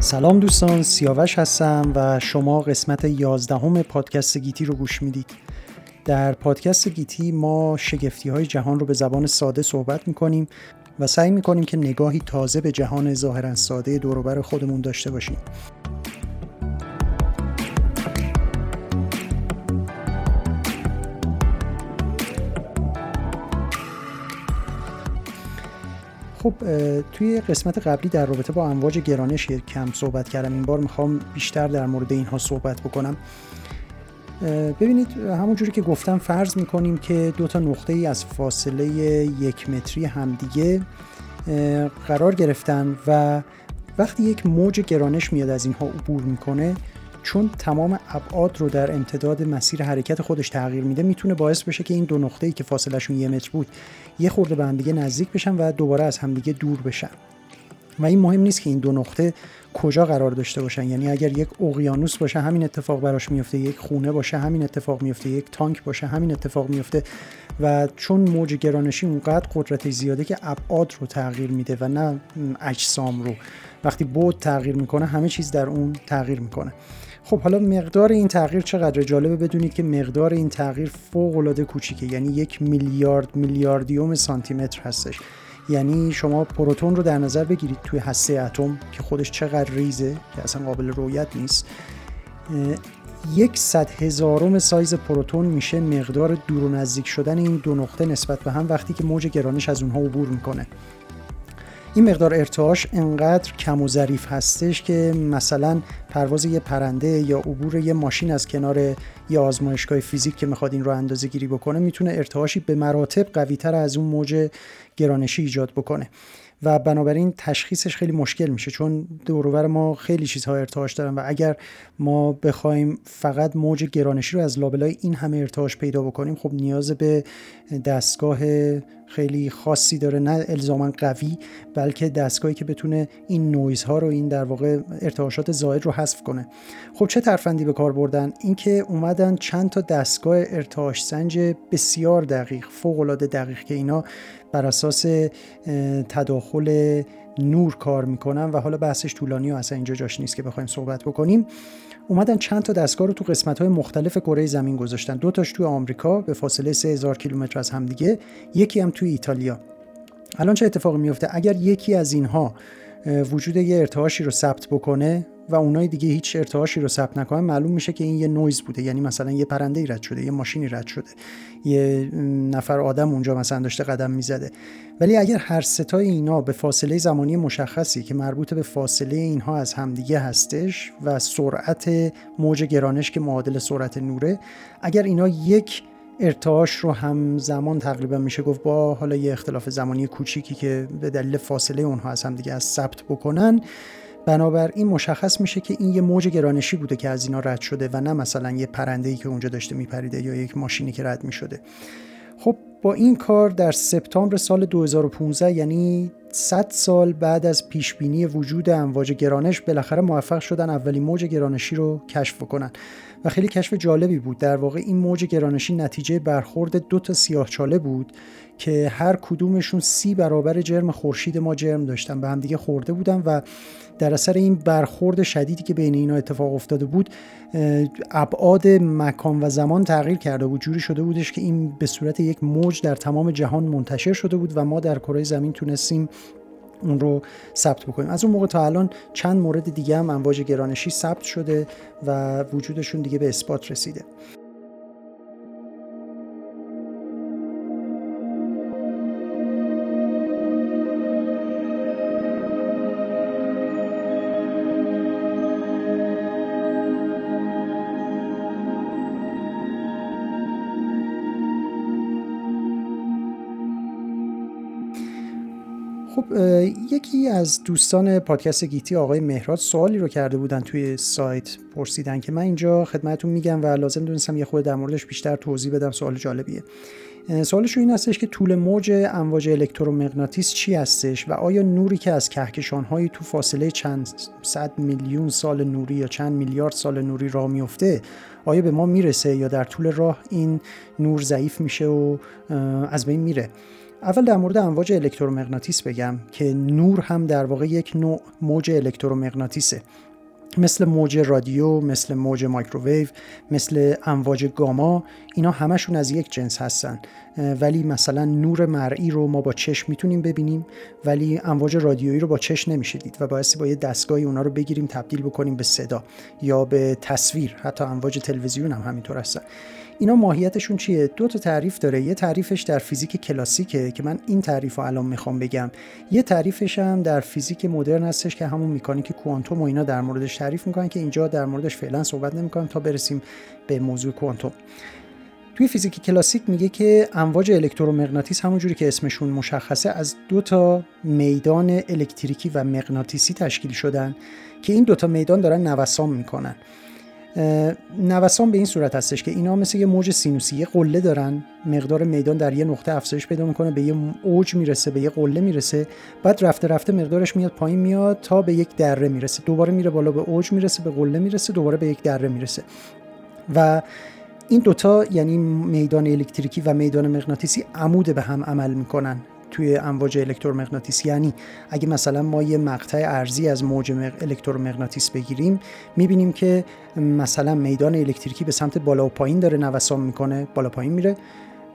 سلام دوستان سیاوش هستم و شما قسمت 11 پادکست گیتی رو گوش می‌دید. در پادکست گیتی ما شگفتی های جهان رو به زبان ساده صحبت می‌کنیم و سعی می‌کنیم که نگاهی تازه به جهان ظاهرا ساده دوروبر خودمون داشته باشیم. خب توی قسمت قبلی در رابطه با امواج گرانش کم صحبت کردم. این بار می‌خوام بیشتر در مورد اینها صحبت بکنم. ببینید همونجوری که گفتم فرض می‌کنیم که دو تا نقطه ای از فاصله یک متری همدیگه قرار گرفتن و وقتی یک موج گرانش میاد از اینها عبور می‌کنه چون تمام ابعاد رو در امتداد مسیر حرکت خودش تغییر میده می‌تونه باعث بشه که این دو نقطه‌ای که فاصلهشون یه متر بود یه خورده به همدیگه نزدیک بشن و دوباره از همدیگه دور بشن. و این مهم نیست که این دو نقطه کجا قرار داشته باشن. یعنی اگر یک اقیانوس باشه همین اتفاق براش میفته یک خونه باشه همین اتفاق میفته یک تانک باشه همین اتفاق میفته و چون موج گرانشی اونقدر قدرت زیاده که ابعاد رو تغییر میده و نه اجسام رو. وقتی بود تغییر می‌کنه همه چیز در اون تغییر می‌کنه. خب حالا مقدار این تغییر چقدر جالبه بدونید که مقدار این تغییر فوق العاده کوچیکه. یعنی یک میلیارد میلیاردیوم سانتی متر هستش. یعنی شما پروتون رو در نظر بگیرید توی هسته اتم که خودش چقدر ریزه که اصلا قابل رویت نیست. یک صد هزارم سایز پروتون میشه مقدار دور و نزدیک شدن این دو نقطه نسبت به هم وقتی که موج گرانش از اونها عبور می‌کنه. این مقدار ارتعاش انقدر کم و ظریف هستش که مثلا پرواز یه پرنده یا عبور یه ماشین از کنار یه آزمایشگاه فیزیک که می‌خواد این رو اندازه گیری بکنه می‌تونه ارتعاشی به مراتب قویتر از اون موج گرانشی ایجاد بکنه. و بنابراین تشخیصش خیلی مشکل میشه چون دوروبر ما خیلی چیزها ارتعاش دارن و اگر ما بخوایم فقط موج گرانشی رو از لابلای این همه ارتعاش پیدا بکنیم خب نیاز به دستگاه خیلی خاصی داره نه الزاما قوی بلکه دستگاهی که بتونه این نویزها رو این در واقع ارتعاشات زائد رو حذف کنه. خب چه ترفندی به کار بردن؟ اینکه اومدن چند تا دستگاه ارتعاش سنج بسیار دقیق فوق العاده دقیق که اینا بر اساس تداخل نور کار می‌کنن و حالا بحثش طولانی و اصلا اینجا جاش نیست که بخوایم صحبت بکنیم. اومدن چند تا دستگاه رو تو قسمت های مختلف کره زمین گذاشتن. دو تاش توی آمریکا به فاصله 3000 کیلومتر از همدیگه. یکی هم توی ایتالیا. الان چه اتفاقی میفته اگر یکی از اینها وجود یه ارتعاشی رو ثبت بکنه و اونای دیگه هیچ ارتعاشی رو ثبت نکنه معلوم میشه که این یه نویز بوده. یعنی مثلا یه پرنده رد شده یه ماشینی رد شده. یه نفر آدم اونجا مثلا داشته قدم می‌زده. ولی اگر هر ستای اینا به فاصله زمانی مشخصی که مربوط به فاصله اینها از همدیگه هستش و سرعت موج گرانش که معادل سرعت نوره اگر اینا یک ارتعاش رو همزمان تقریبا میشه گفت با حالا یه اختلاف زمانی کوچیکی که به دلیل فاصله اونها از همدیگه از ثبت بکنن. بنابراین مشخص میشه که این یه موج گرانشی بوده که از اینا رد شده و نه مثلا یه پرنده که اونجا داشته میپریده یا یک ماشینی که رد می‌شده. خب با این کار در سپتامبر سال 2015 یعنی 100 سال بعد از پیش بینی وجود امواج گرانش بالاخره موفق شدن اولین موج گرانشی رو کشف کنن و خیلی کشف جالبی بود. در واقع این موج گرانشی نتیجه برخورد دو تا سیاهچاله بود که هر کدومشون سی برابر جرم خورشید ما جرم داشتن به همدیگه خورده بودن و در اثر این برخورد شدیدی که بین اینا اتفاق افتاده بود ابعاد مکان و زمان تغییر کرده بود. جوری شده بودش که این به صورت یک موج در تمام جهان منتشر شده بود و ما در کره زمین تونستیم اون رو ثبت بکنیم. از اون موقع تا الان چند مورد دیگه هم امواج گرانشی ثبت شده و وجودشون دیگه به اثبات رسیده. خب یکی از دوستان پادکست گیتی آقای مهراد سوالی رو کرده بودن توی سایت پرسیدن که من اینجا خدمتون میگم و لازم دونستم یه خود در موردش بیشتر توضیح بدم سوال جالبیه. سوالش این هستش که طول موج امواج الکترومغناطیس چی هستش و آیا نوری که از کهکشانهایی تو فاصله چند صد میلیون سال نوری یا چند میلیارد سال نوری راه میفته آیا به ما می‌رسه یا در طول راه این نور ضعیف میشه و از بین میره؟ اول در مورد امواج الکترومغناطیس بگم که نور هم در واقع یک نوع موج الکترومغناطیسه. مثل موج رادیو مثل موج مایکروویو مثل امواج گاما اینا همشون از یک جنس هستن. ولی مثلا نور مرئی رو ما با چشم می‌تونیم ببینیم ولی امواج رادیویی رو با چشم نمیشه دید و باید با یه دستگاهی اونا رو بگیریم تبدیل بکنیم به صدا یا به تصویر. حتی امواج تلویزیون هم همینطور هستن. اینا ماهیتشون چیه؟ دو تا تعریف داره. یه تعریفش در فیزیک کلاسیکه که من این تعریف رو الان می‌خوام بگم. یه تعریفش هم در فیزیک مدرن هستش که همون میکانیک کوانتوم و اینا در موردش تعریف می‌کنن که اینجا در موردش فعلا صحبت نمی‌کنم تا برسیم به موضوع کوانتوم. توی فیزیک کلاسیک میگه که امواج الکترومغناطیس همونجوری که اسمشون مشخصه از دو تا میدان الکتریکی و مغناطیسی تشکیل شدن که این دوتا میدان دارن نوسان می‌کنن. نوسان به این صورت هستش که اینا مثل یه موج سینوسی یه قله دارن مقدار میدان در یه نقطه افزایش پیدا می‌کنه به یه اوج می‌رسه به یه قله می‌رسه بعد رفته رفته مقدارش میاد پایین میاد تا به یک دره می‌رسه. دوباره میره بالا به اوج می‌رسه به قله می‌رسه دوباره به یک دره می‌رسه. و این دوتا یعنی میدان الکتریکی و میدان مغناطیسی عمود به هم عمل می‌کنن توی امواج الکترومغناطیسی. یعنی اگه مثلا ما یه مقطع ارزی از موج الکترومغناطیس بگیریم می‌بینیم که مثلا میدان الکتریکی به سمت بالا و پایین داره نوسان می‌کنه بالا پایین میره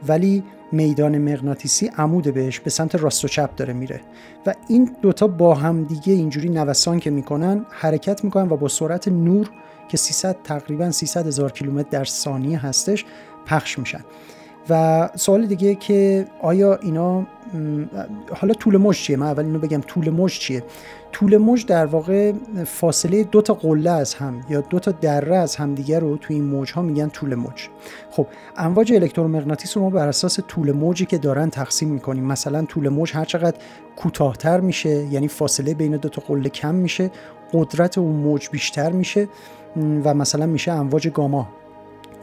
ولی میدان مغناطیسی عمود بهش به سمت راست و چپ داره میره. و این دوتا با هم دیگه اینجوری نوسان که می‌کنن حرکت می‌کنن و با سرعت نور که 300 تقریبا 300 هزار کیلومتر در ثانیه هستش پخش میشن. و سوال دیگه که آیا اینا حالا طول موج چیه؟ من اول اینو بگم طول موج چیه؟ طول موج در واقع فاصله دو تا قله از هم یا دو تا دره از همدیگه رو توی این موج ها میگن طول موج خب امواج الکترومغناطیس رو ما بر اساس طول موجی که دارن تقسیم می‌کنیم. مثلا طول موج هر چقدر کوتاهتر میشه یعنی فاصله بین دو تا قله کم میشه قدرت اون موج بیشتر میشه. و مثلا میشه امواج گاما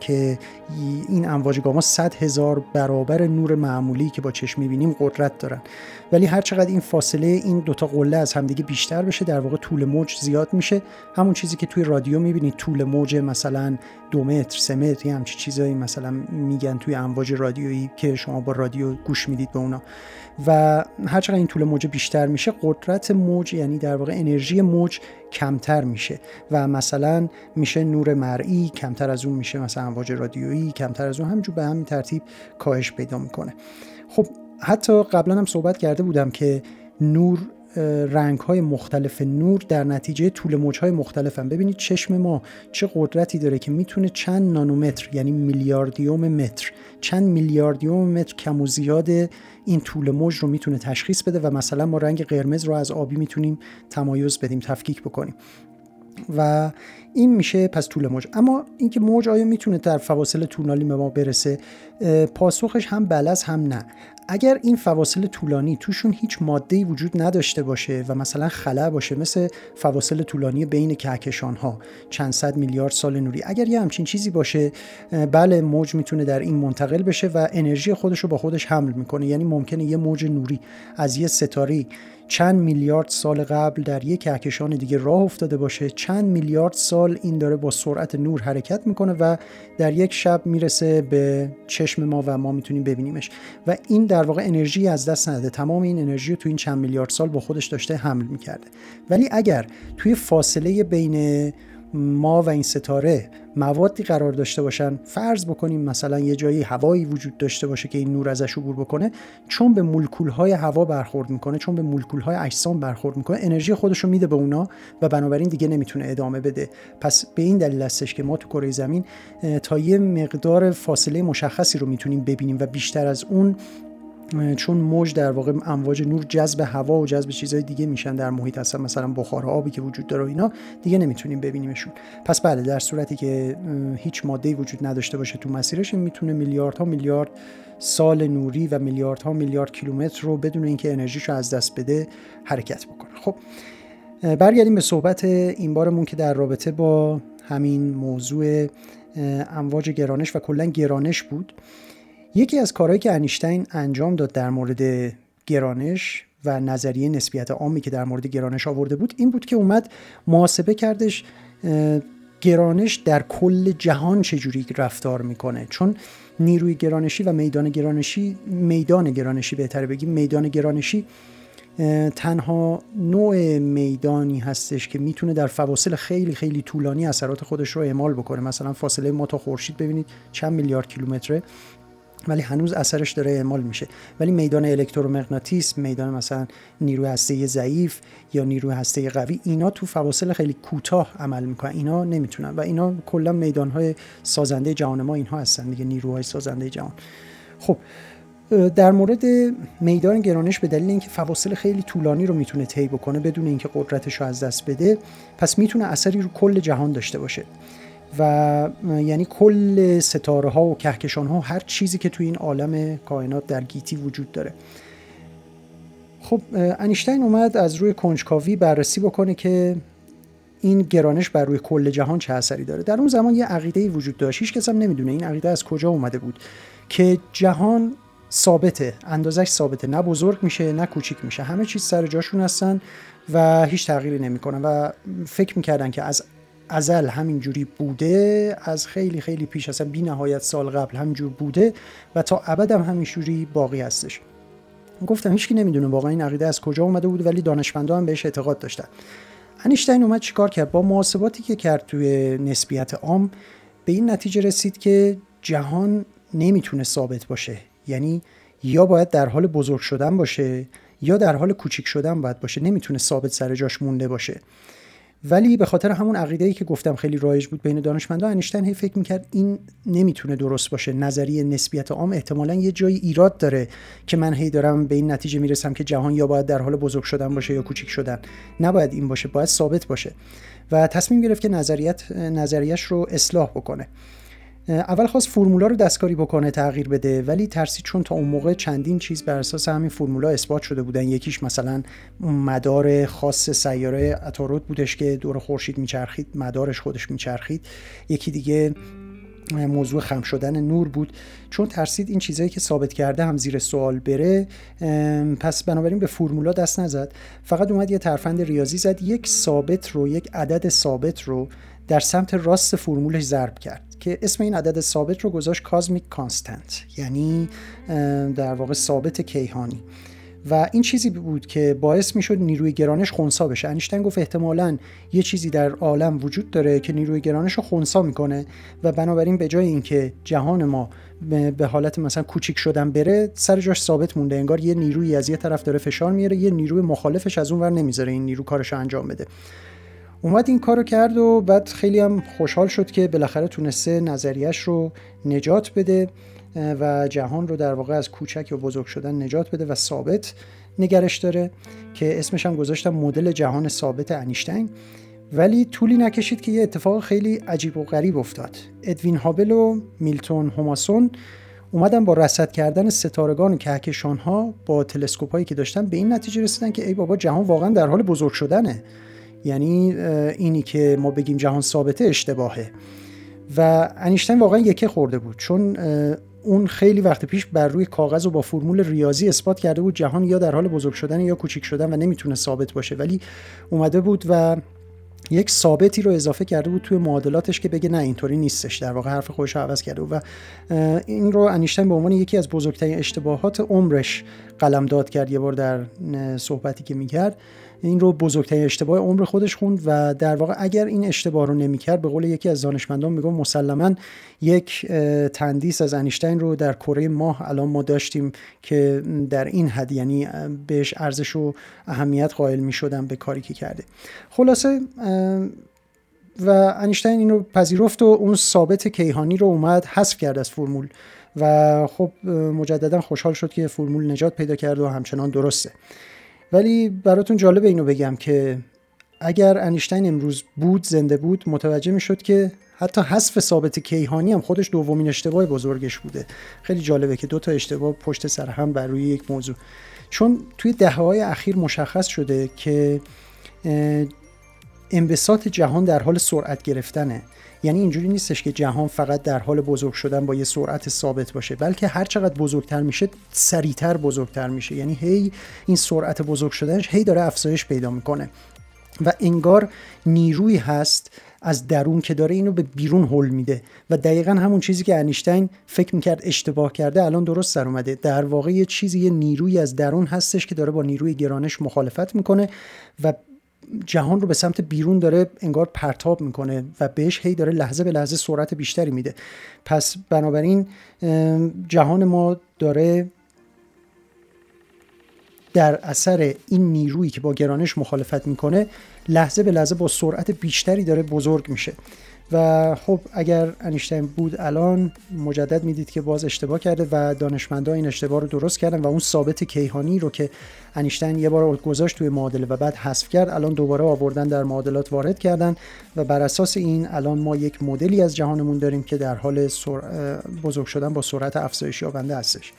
که این امواج گاما 100 هزار برابر نور معمولی که با چشم می‌بینیم قدرت دارن. ولی هر چقدر این فاصله این دوتا قله از همدیگه بیشتر بشه در واقع طول موج زیاد میشه. همون چیزی که توی رادیو می‌بینید طول موج مثلا دو متر سه متر یه همچی چیزایی مثلا میگن توی امواج رادیویی که شما با رادیو گوش می‌دید به اونا. و هر چقدر این طول موج بیشتر میشه قدرت موج یعنی در واقع انرژی موج کمتر میشه و مثلا میشه نور مرئی کمتر از اون میشه مثلا امواج رادیویی کمتر از اون همینجور به همین ترتیب کاهش پیدا می‌کنه. خب حتی قبلا هم صحبت کرده بودم که نور رنگ های مختلف نور در نتیجه طول موج های مختلف هم. ببینید چشم ما چه قدرتی داره که می‌تونه چند نانومتر یعنی میلیاردیوم متر چند میلیاردیوم متر کم و زیاد این طول موج رو می‌تونه تشخیص بده و مثلا ما رنگ قرمز رو از آبی می‌تونیم تمایز بدیم تفکیک بکنیم و این میشه پس طول موج. اما اینکه موج آیا می‌تونه در فواصل طولانی به ما برسه؟ پاسخش هم بلز هم نه. اگر این فواصل طولانی توشون هیچ ماده وجود نداشته باشه و مثلا خلا باشه مثل فواصل طولانی بین کهکشان ها چند صد میلیارد سال نوری اگر یه همچین چیزی باشه بله موج می‌تونه در این منتقل بشه و انرژی خودش رو با خودش حمل می‌کنه. یعنی ممکنه یه موج نوری از یه ستاره چند میلیارد سال قبل در یک کهکشان دیگه راه افتاده باشه چند میلیارد سال این داره با سرعت نور حرکت می‌کنه و در یک شب می‌رسه به چشم ما و ما می‌تونیم ببینیمش. و این در واقع انرژی از دست نده تمام این انرژی رو تو این چند میلیارد سال با خودش داشته حمل می‌کرده. ولی اگر توی فاصله بین ما و این ستاره موادی قرار داشته باشن فرض بکنیم مثلا یه جایی هوایی وجود داشته باشه که این نور ازش عبور بکنه چون به مولکول های هوا برخورد می‌کنه چون به مولکول های اجسام برخورد می‌کنه انرژی خودش رو میده به اونا و بنابراین دیگه نمی‌تونه ادامه بده. پس به این دلیل هستش که ما تو کره زمین تا یه مقدار فاصله مشخصی رو می‌تونیم ببینیم و بیشتر از اون چون موج در واقع امواج نور جذب هوا و جذب چیزهای دیگه میشن در محیط هستن مثلا بخار آبی که وجود داره اینا دیگه نمی‌تونیم ببینیمشون. پس بله در صورتی که هیچ ماده وجود نداشته باشه تو مسیرش می‌تونه میلیاردها میلیارد سال نوری و میلیاردها میلیارد کیلومتر رو بدون اینکه انرژیشو از دست بده حرکت بکنه. خب برگردیم به صحبت این بارمون که در رابطه با همین موضوع امواج گرانش و کلا گرانش بود. یکی از کارهایی که انیشتین انجام داد در مورد گرانش و نظریه نسبیت عامی که در مورد گرانش آورده بود این بود که اومد محاسبه کردش گرانش در کل جهان چجوری رفتار می‌کنه. چون نیروی گرانشی و میدان گرانشی میدان گرانشی بهتره بگیم میدان گرانشی تنها نوع میدانی هستش که می‌تونه در فواصل خیلی خیلی طولانی اثرات خودش رو اعمال بکنه. مثلا فاصله ما تا خورشید ببینید چند میلیارد کیلومتره. ولی هنوز اثرش داره اعمال میشه. ولی میدان الکترومغناطیس میدان مثلا نیروی هسته ضعیف یا نیروی هسته قوی اینا تو فواصل خیلی کوتاه عمل می‌کنن. اینا نمی‌تونن و اینا کلا میدان های سازنده جهان ما اینها هستن دیگه نیروهای سازنده جهان. خب در مورد میدان گرانش به دلیل اینکه فواصل خیلی طولانی رو می‌تونه طی بکنه بدون اینکه قدرتش رو از دست بده پس می‌تونه اثری رو کل جهان داشته باشه. و یعنی کل ستاره ها و کهکشان ها و هر چیزی که توی این عالم کائنات در گیتی وجود داره. خب انیشتین اومد از روی کنجکاوی بررسی بکنه که این گرانش بر روی کل جهان چه اثری داره. در اون زمان یه عقیده وجود داشت. هیچ کس هم نمی‌دونه این عقیده از کجا اومده بود که جهان ثابته اندازش ثابته. نه بزرگ میشه نه کوچیک میشه. همه چیز سر جاشون هستن و هیچ تغییری نمی‌کنن و فکر می‌کردن که از ازل همینجوری بوده از خیلی خیلی پیش اصلا بی نهایت سال قبل همینجور بوده و تا ابد هم همینجوری باقی هستش. گفتم هیچکی نمی‌دونه واقعا این عقیده از کجا اومده بود ولی دانشمندان هم بهش اعتقاد داشتن. انیشتین اومد چیکار کرد؟ با محاسباتی که کرد توی نسبیت عام به این نتیجه رسید که جهان نمی‌تونه ثابت باشه. یعنی یا باید در حال بزرگ شدن باشه یا در حال کوچیک شدن باید باشه. نمی‌تونه ثابت سر جاش مونده باشه. ولی به خاطر همون عقیده ای که گفتم خیلی رایج بود بین دانشمندان انیشتین هی فکر می‌کرد این نمی‌تونه درست باشه نظریه نسبیت عام احتمالا یه جایی ایراد داره که من هی دارم به این نتیجه می‌رسم که جهان یا باید در حال بزرگ شدن باشه یا کوچیک شدن. نباید این باشه باید ثابت باشه. و تصمیم گرفت که نظریت نظریش رو اصلاح بکنه. اول خواست فرمولا رو دستکاری بکنه تغییر بده ولی ترسید چون تا اون موقع چندین چیز بر اساس همین فرمولا اثبات شده بودن. یکیش مثلا مدار خاص سیاره عطارد بودش که دور خورشید میچرخید مدارش خودش میچرخید. یکی دیگه موضوع خم شدن نور بود. چون ترسید این چیزهایی که ثابت کرده هم زیر سوال بره پس بنابراین به فرمولا دست نزد. فقط اومد یه ترفند ریاضی زد. یک ثابت رو یک عدد ثابت رو در سمت راست فرمولش ضرب کرد که اسم این عدد ثابت رو گذاشت کازمیک کانستنت یعنی در واقع ثابت کیهانی. و این چیزی بود که باعث می‌شد نیروی گرانش خونسا بشه. انیشتین گفت احتمالا یه چیزی در عالم وجود داره که نیروی گرانش رو خونسا می‌کنه و بنابراین به جای اینکه جهان ما به حالت مثلا کوچیک شدن بره سر جاش ثابت مونده. انگار یه نیروی از یه طرف داره فشار میاره یه نیروی مخالفش از اون ور نمی‌ذاره این نیرو کارش انجام بده. اومد این کارو کرد و بعد خیلی هم خوشحال شد که بالاخره تونسته نظریش رو نجات بده و جهان رو در واقع از کوچک و بزرگ شدن نجات بده و ثابت نگرش داره که اسمش هم گذاشتم مدل جهان ثابت انیشتین. ولی طولی نکشید که یه اتفاق خیلی عجیب و غریب افتاد. ادوین هابل و میلتون هوماسون اومدن با رصد کردن ستارگان و کهکشان ها با تلسکوپ هایی که داشتن به این نتیجه رسیدن که ای بابا جهان واقعا در حال بزرگ شدنه. یعنی اینی که ما بگیم جهان ثابته اشتباهه. و انیشتین واقعا یکه خورده بود چون اون خیلی وقت پیش بر روی کاغذ و با فرمول ریاضی اثبات کرده بود جهان یا در حال بزرگ شدن یا کوچیک شدن و نمی‌تونه ثابت باشه. ولی اومده بود و یک ثابتی رو اضافه کرده بود توی معادلاتش که بگه نه اینطوری نیستش در واقع حرف خودش رو عوض کرده و این رو انیشتین به عنوان یکی از بزرگترین اشتباهات عمرش قلمداد کرد یه بار در صحبتی که می‌کرد. این رو بزرگترین اشتباه عمر خودش خوند و در واقع اگر این اشتباه رو نمی‌کرد به قول یکی از دانشمندان میگم مسلما یک تندیس از انیشتین رو در کره ماه الان ما داشتیم که در این حد یعنی بهش ارزش و اهمیت قائل می‌شدم به کاری که کرده. خلاصه و انیشتین این رو پذیرفت و اون ثابت کیهانی رو اومد حذف کرد از فرمول و خب مجددا خوشحال شد که فرمول نجات پیدا کرد و همچنان درسته. ولی براتون جالب اینو بگم که اگر انیشتین امروز بود زنده بود متوجه می‌شد که حتی حذف ثابت کیهانی هم خودش دومین اشتباه بزرگش بوده. خیلی جالبه که دو تا اشتباه پشت سر هم بر روی یک موضوع. چون توی دهه های اخیر مشخص شده که انبساط جهان در حال سرعت گرفتنه. یعنی اینجوری نیستش که جهان فقط در حال بزرگ شدن با یه سرعت ثابت باشه بلکه هر چقدر بزرگتر میشه سریعتر بزرگتر میشه. یعنی هی این سرعت بزرگ شدنش هی داره افزایش پیدا می‌کنه. و انگار نیروی هست از درون که داره اینو به بیرون هل میده. و دقیقا همون چیزی که انیشتین فکر می‌کرد اشتباه کرده الان درست سر اومده. در واقع یه چیزی یه نیروی از درون هستش که داره با نیروی گرانش مخالفت می‌کنه و جهان رو به سمت بیرون داره انگار پرتاب می‌کنه و بهش هی داره لحظه به لحظه سرعت بیشتری میده. پس بنابراین جهان ما داره در اثر این نیرویی که با گرانش مخالفت می‌کنه لحظه به لحظه با سرعت بیشتری داره بزرگ میشه. و خب اگر انیشتین بود الان مجدد می‌دید که باز اشتباه کرده و دانشمندا این اشتباه رو درست کردن و اون ثابت کیهانی رو که انیشتین یه بار گذاشت توی معادله و بعد حذف کرد الان دوباره آوردن در معادلات وارد کردن و بر اساس این الان ما یک مدلی از جهانمون داریم که در حال بزرگ شدن با سرعت افزایشی یابنده هستش.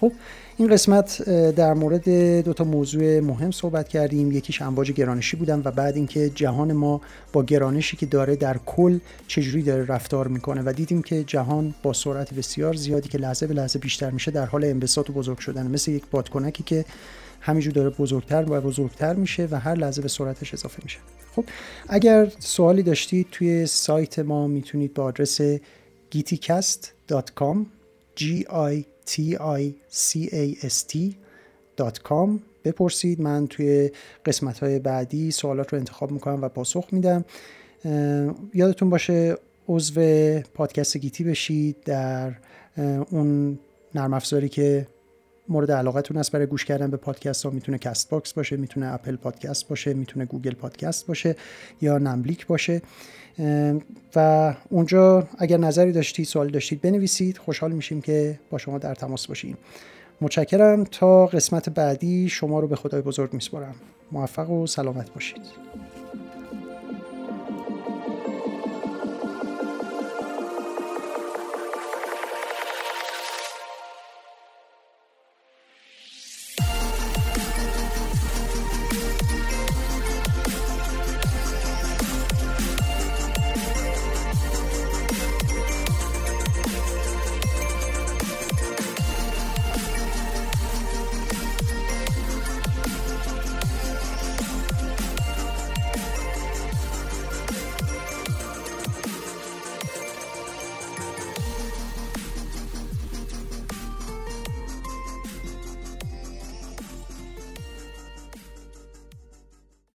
خب این قسمت در مورد دو تا موضوع مهم صحبت کردیم. یکیش امواج گرانشی بودن و بعد اینکه جهان ما با گرانشی که داره در کل چجوری داره رفتار می‌کنه و دیدیم که جهان با سرعت بسیار زیادی که لحظه به لحظه بیشتر میشه در حال انبساط و بزرگ شدن مثل یک بادکنکی که همینجور داره بزرگتر و بزرگتر میشه و هر لحظه به سرعتش اضافه میشه. خب اگر سوالی داشتید توی سایت ما می‌تونید با آدرس giticast.com g i t i c a s t بپرسید. من توی قسمت های بعدی سوالات رو انتخاب می‌کنم و پاسخ میدم. یادتون باشه عضو پادکست گیتی بشید. در اون نرم افزاری که مورد علاقتون است برای گوش کردن به پادکست ها می‌تونه Castbox باشه می‌تونه Apple Podcast باشه می‌تونه Google Podcast باشه یا ناملیک باشه. و اونجا اگر نظری داشتید سوالی داشتید بنویسید. خوشحال میشیم که با شما در تماس باشیم. متشکرم. تا قسمت بعدی شما رو به خدای بزرگ میسپارم. موفق و سلامت باشید.